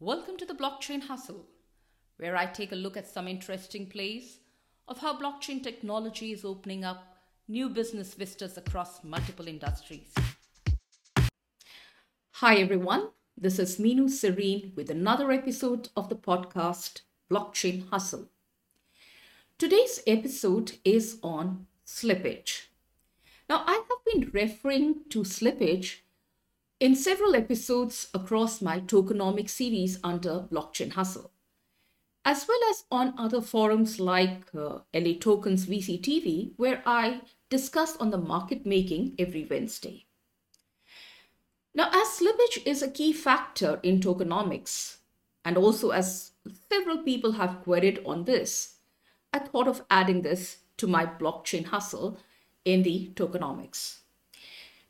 Welcome to the Blockchain Hustle, where I take a look at some interesting plays of how blockchain technology is opening up new business vistas across multiple industries. Hi, everyone. This is Meenu Sarin with another episode of the podcast Blockchain Hustle. Today's episode is on slippage. Now, I have been referring to slippage in several episodes across my tokenomics series under Blockchain Hustle, as well as on other forums like uh, LA Tokens VCTV, where I discuss on the market making every Wednesday. Now, as slippage is a key factor in tokenomics, and also as several people have queried on this, I thought of adding this to my blockchain hustle in the tokenomics.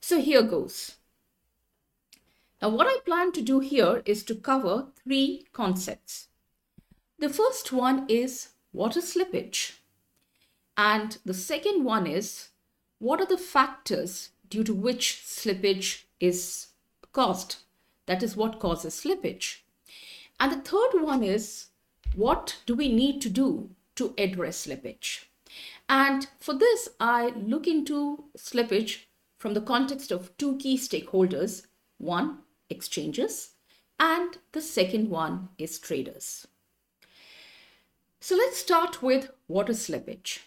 So here goes. Now, what I plan to do here is to cover three concepts. The first one is what is slippage? And the second one is what are the factors due to which slippage is caused? That is what causes slippage. And the third one is what do we need to do to address slippage? And for this, I look into slippage from the context of two key stakeholders. One, exchanges, and the second one is traders. So let's start with what is slippage.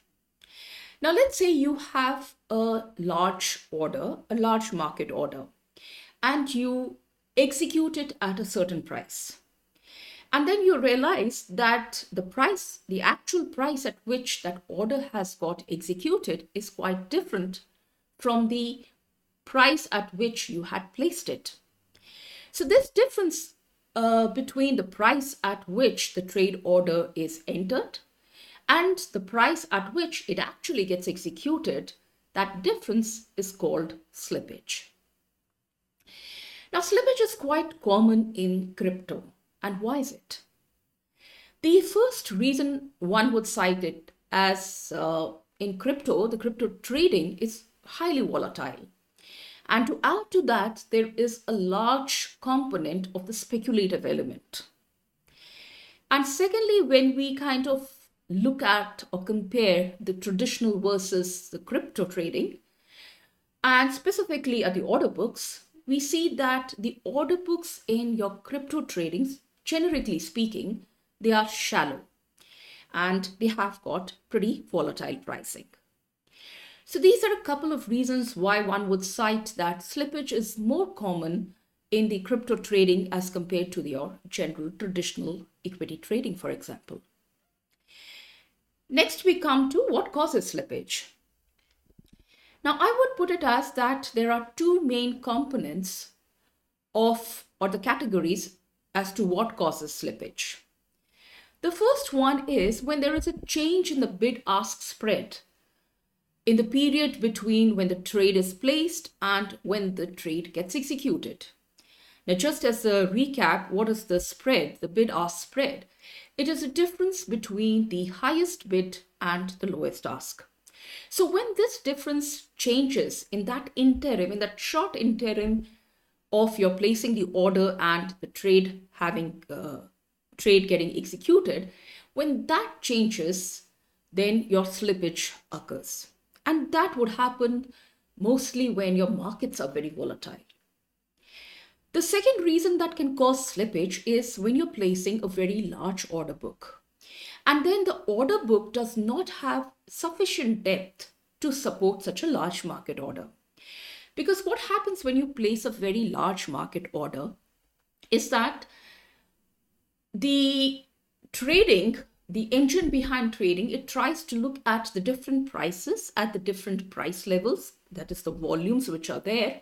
Now, let's say you have a large order, a large market order, and you execute it at a certain price. And then you realize that the price, the actual price at which that order has got executed, is quite different from the price at which you had placed it. So this difference uh, between the price at which the trade order is entered and the price at which it actually gets executed, that difference is called slippage. Now, slippage is quite common in crypto. And why is it? The first reason one would cite it as uh, in crypto, the crypto trading is highly volatile. And to add to that, there is a large component of the speculative element. And secondly, when we kind of look at or compare the traditional versus the crypto trading, and specifically at the order books, we see that the order books in your crypto tradings, generically speaking, they are shallow and they have got pretty volatile pricing. So these are a couple of reasons why one would cite that slippage is more common in the crypto trading as compared to your general traditional equity trading, for example. Next, we come to what causes slippage. Now, I would put it as that there are two main components of or the categories as to what causes slippage. The first one is when there is a change in the bid ask spread in the period between when the trade is placed and when the trade gets executed. Now, just as a recap, what is the spread, the bid ask spread? It is a difference between the highest bid and the lowest ask. So, when this difference changes in that interim, in that short interim of your placing the order and the trade having uh, trade getting executed, when that changes, then your slippage occurs. And that would happen mostly when your markets are very volatile. The second reason that can cause slippage is when you're placing a very large order book. And then the order book does not have sufficient depth to support such a large market order. Because what happens when you place a very large market order is that the trading the engine behind trading it tries to look at the different prices at the different price levels that is the volumes which are there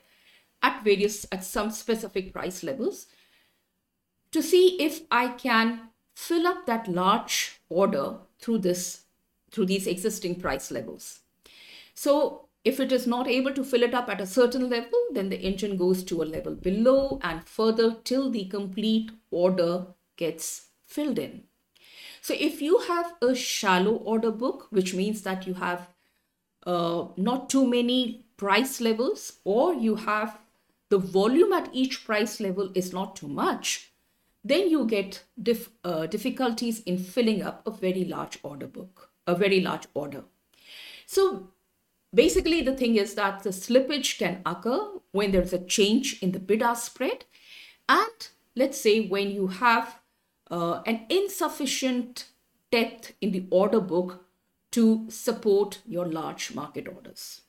at various at some specific price levels to see if i can fill up that large order through this through these existing price levels. So if it is not able to fill it up at a certain level then the engine goes to a level below and further till the complete order gets filled in so if you have a shallow order book, which means that you have uh, not too many price levels, or you have the volume at each price level is not too much, then you get dif- uh, difficulties in filling up a very large order book, a very large order. So basically, the thing is that the slippage can occur when there's a change in the bid ask spread, and let's say when you have uh, an insufficient depth in the order book to support your large market orders.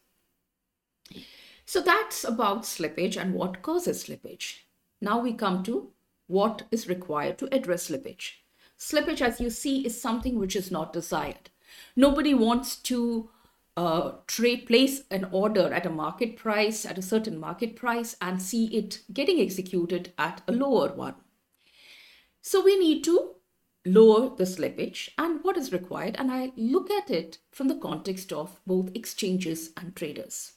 So that's about slippage and what causes slippage. Now we come to what is required to address slippage. Slippage, as you see, is something which is not desired. Nobody wants to uh, trade place an order at a market price, at a certain market price, and see it getting executed at a lower one. So we need to lower the slippage and what is required, and I look at it from the context of both exchanges and traders.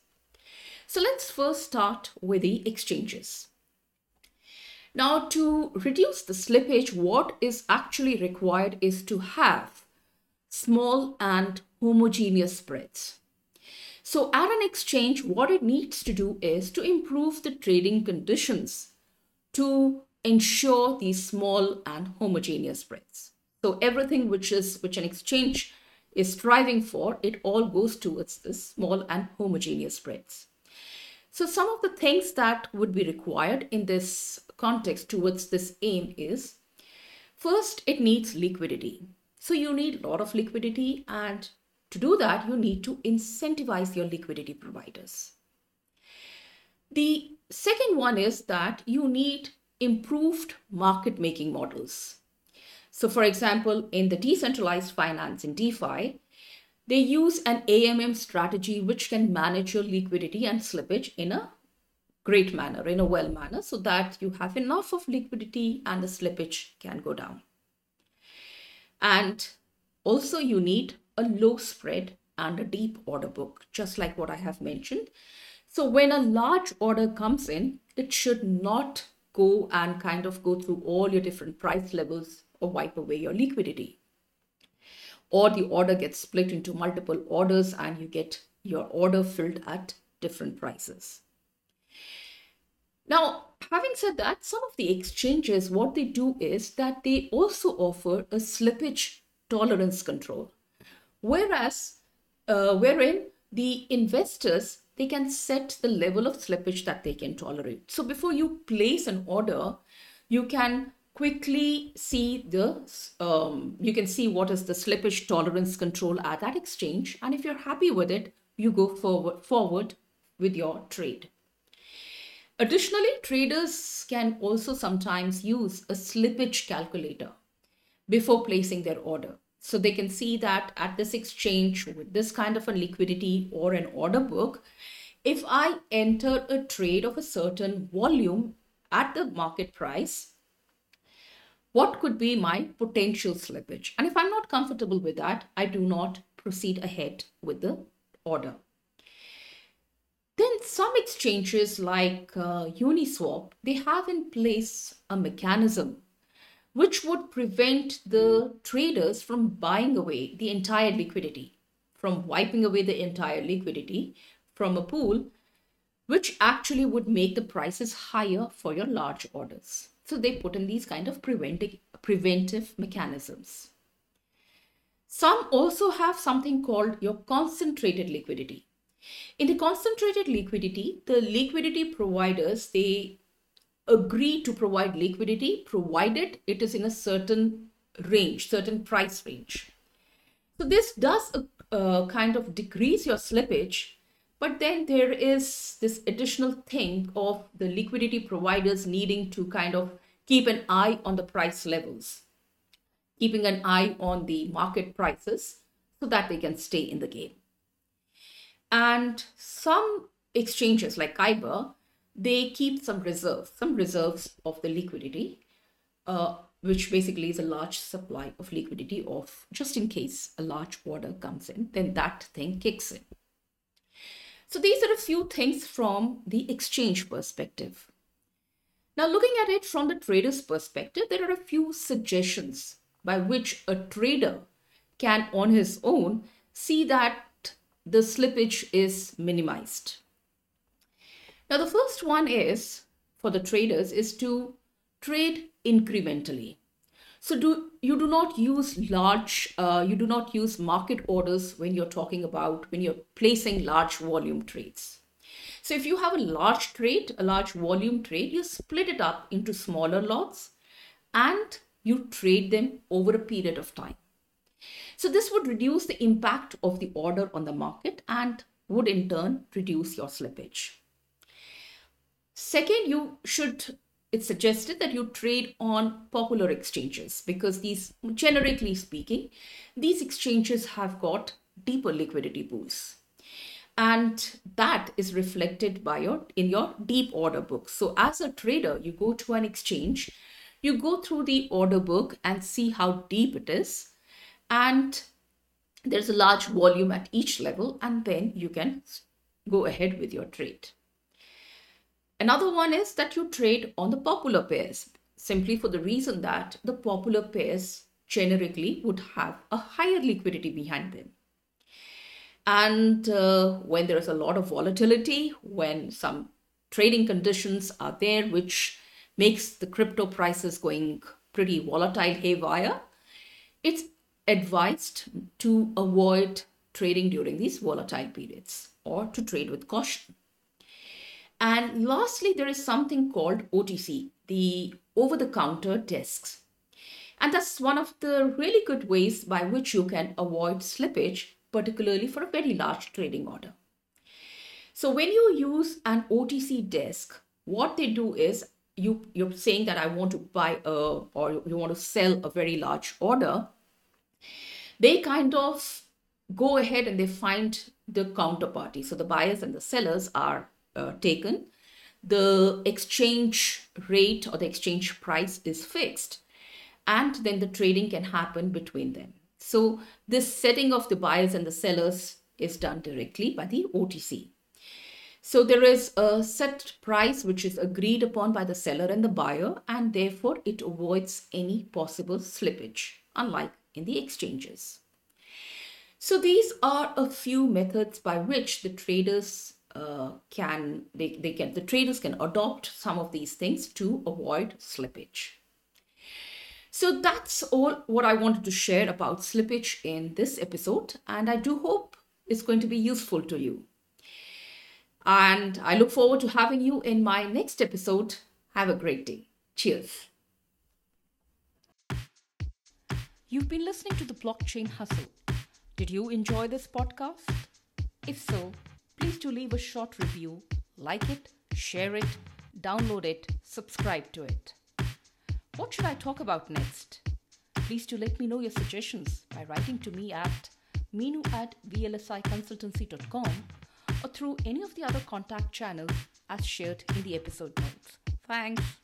So let's first start with the exchanges. Now, to reduce the slippage, what is actually required is to have small and homogeneous spreads. So, at an exchange, what it needs to do is to improve the trading conditions to ensure these small and homogeneous spreads. So, everything which is which an exchange is striving for, it all goes towards this small and homogeneous spreads. So, some of the things that would be required in this context towards this aim is first, it needs liquidity. So, you need a lot of liquidity, and to do that, you need to incentivize your liquidity providers. The second one is that you need improved market making models. So, for example, in the decentralized finance in DeFi, they use an AMM strategy which can manage your liquidity and slippage in a great manner, in a well manner, so that you have enough of liquidity and the slippage can go down. And also, you need a low spread and a deep order book, just like what I have mentioned. So, when a large order comes in, it should not go and kind of go through all your different price levels or wipe away your liquidity or the order gets split into multiple orders and you get your order filled at different prices. Now, having said that, some of the exchanges, what they do is that they also offer a slippage tolerance control, whereas uh, wherein the investors they can set the level of slippage that they can tolerate. So before you place an order, you can quickly see the um, you can see what is the slippage tolerance control at that exchange. And if you're happy with it you go forward forward with your trade. Additionally traders can also sometimes use a slippage calculator before placing their order so they can see that at this exchange with this kind of a liquidity or an order book if i enter a trade of a certain volume at the market price what could be my potential slippage. And if I'm not comfortable with that, I do not proceed ahead with the order. Then some exchanges like uh, Uniswap, they have in place a mechanism which would prevent the traders from buying away the entire liquidity, from wiping away the entire liquidity from a pool, which actually would make the prices higher for your large orders. So they put in these kind of preventive, mechanisms. Some also have something called your concentrated liquidity. In the concentrated liquidity, the liquidity providers, they agree to provide liquidity provided it is in a certain range, certain price range. So this does a, a kind of decrease your slippage but then there is this additional thing of the liquidity providers needing to kind of keep an eye on the price levels, keeping an eye on the market prices so that they can stay in the game. And some exchanges like Kyber, they keep some reserves, some reserves of the liquidity, uh, which basically is a large supply of liquidity of just in case a large order comes in, then that thing kicks in. So these are a few things from the exchange perspective. Now, looking at it from the trader's perspective, there are a few suggestions by which a trader can, on his own, see that the slippage is minimized. Now, the first one is for the traders is to trade incrementally. So do you do not use large, uh, you do not use market orders when you're talking about when you're placing large volume trades. So if you have a large trade, a large volume trade, you split it up into smaller lots and you trade them over a period of time. So this would reduce the impact of the order on the market and would in turn reduce your slippage. Second, you should, it's suggested that you trade on popular exchanges because these, generically speaking, these exchanges have got deeper liquidity pools. And that is reflected by your in your deep order book. So as a trader you go to an exchange you go through the order book and see how deep it is. And there's a large volume at each level and then you can go ahead with your trade another one is that you trade on the popular pairs simply for the reason that the popular pairs generically would have a higher liquidity behind them and uh, when there is a lot of volatility, when some trading conditions are there, which makes the crypto prices going pretty volatile haywire, it's advised to avoid trading during these volatile periods or to trade with caution. And lastly, there is something called OTC, the over the counter desks. And that's one of the really good ways by which you can avoid slippage particularly for a very large trading order. So when you use an OTC desk, what they do is you you're saying that I want to buy a or you want to sell a very large order. They kind of go ahead and they find the counterparty. So the buyers and the sellers are uh, taken. The exchange rate or the exchange price is fixed, and then the trading can happen between them. So this setting of the buyers and the sellers is done directly by the OTC. So there is a set price which is agreed upon by the seller and the buyer, and therefore it avoids any possible slippage, unlike in the exchanges. So these are a few methods by which the traders uh, can they, they can the traders can adopt some of these things to avoid slippage. So that's all what I wanted to share about slippage in this episode, and I do hope it's going to be useful to you. And I look forward to having you in my next episode. Have a great day. Cheers. You've been listening to the Blockchain Hustle. Did you enjoy this podcast? If so, please do leave a short review, like it, share it, download it, subscribe to it. What should I talk about next? Please do let me know your suggestions by writing to me at meenu at vlsiconsultancy.com or through any of the other contact channels as shared in the episode notes. Thanks.